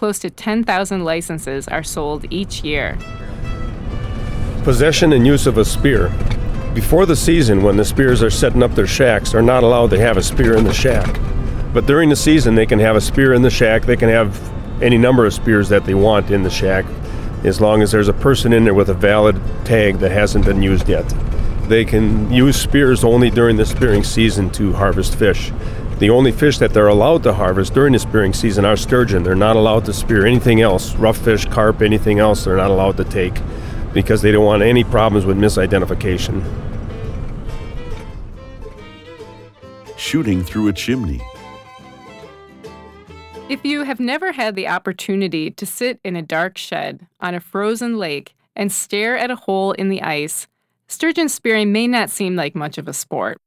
close to 10,000 licenses are sold each year. Possession and use of a spear. Before the season, when the spears are setting up their shacks, they're not allowed to have a spear in the shack. But during the season, they can have a spear in the shack. They can have any number of spears that they want in the shack, as long as there's a person in there with a valid tag that hasn't been used yet. They can use spears only during the spearing season to harvest fish. The only fish that they're allowed to harvest during the spearing season are sturgeon. They're not allowed to spear anything else, rough fish, carp, anything else, they're not allowed to take because they don't want any problems with misidentification. Shooting through a chimney. If you have never had the opportunity to sit in a dark shed on a frozen lake and stare at a hole in the ice, sturgeon spearing may not seem like much of a sport.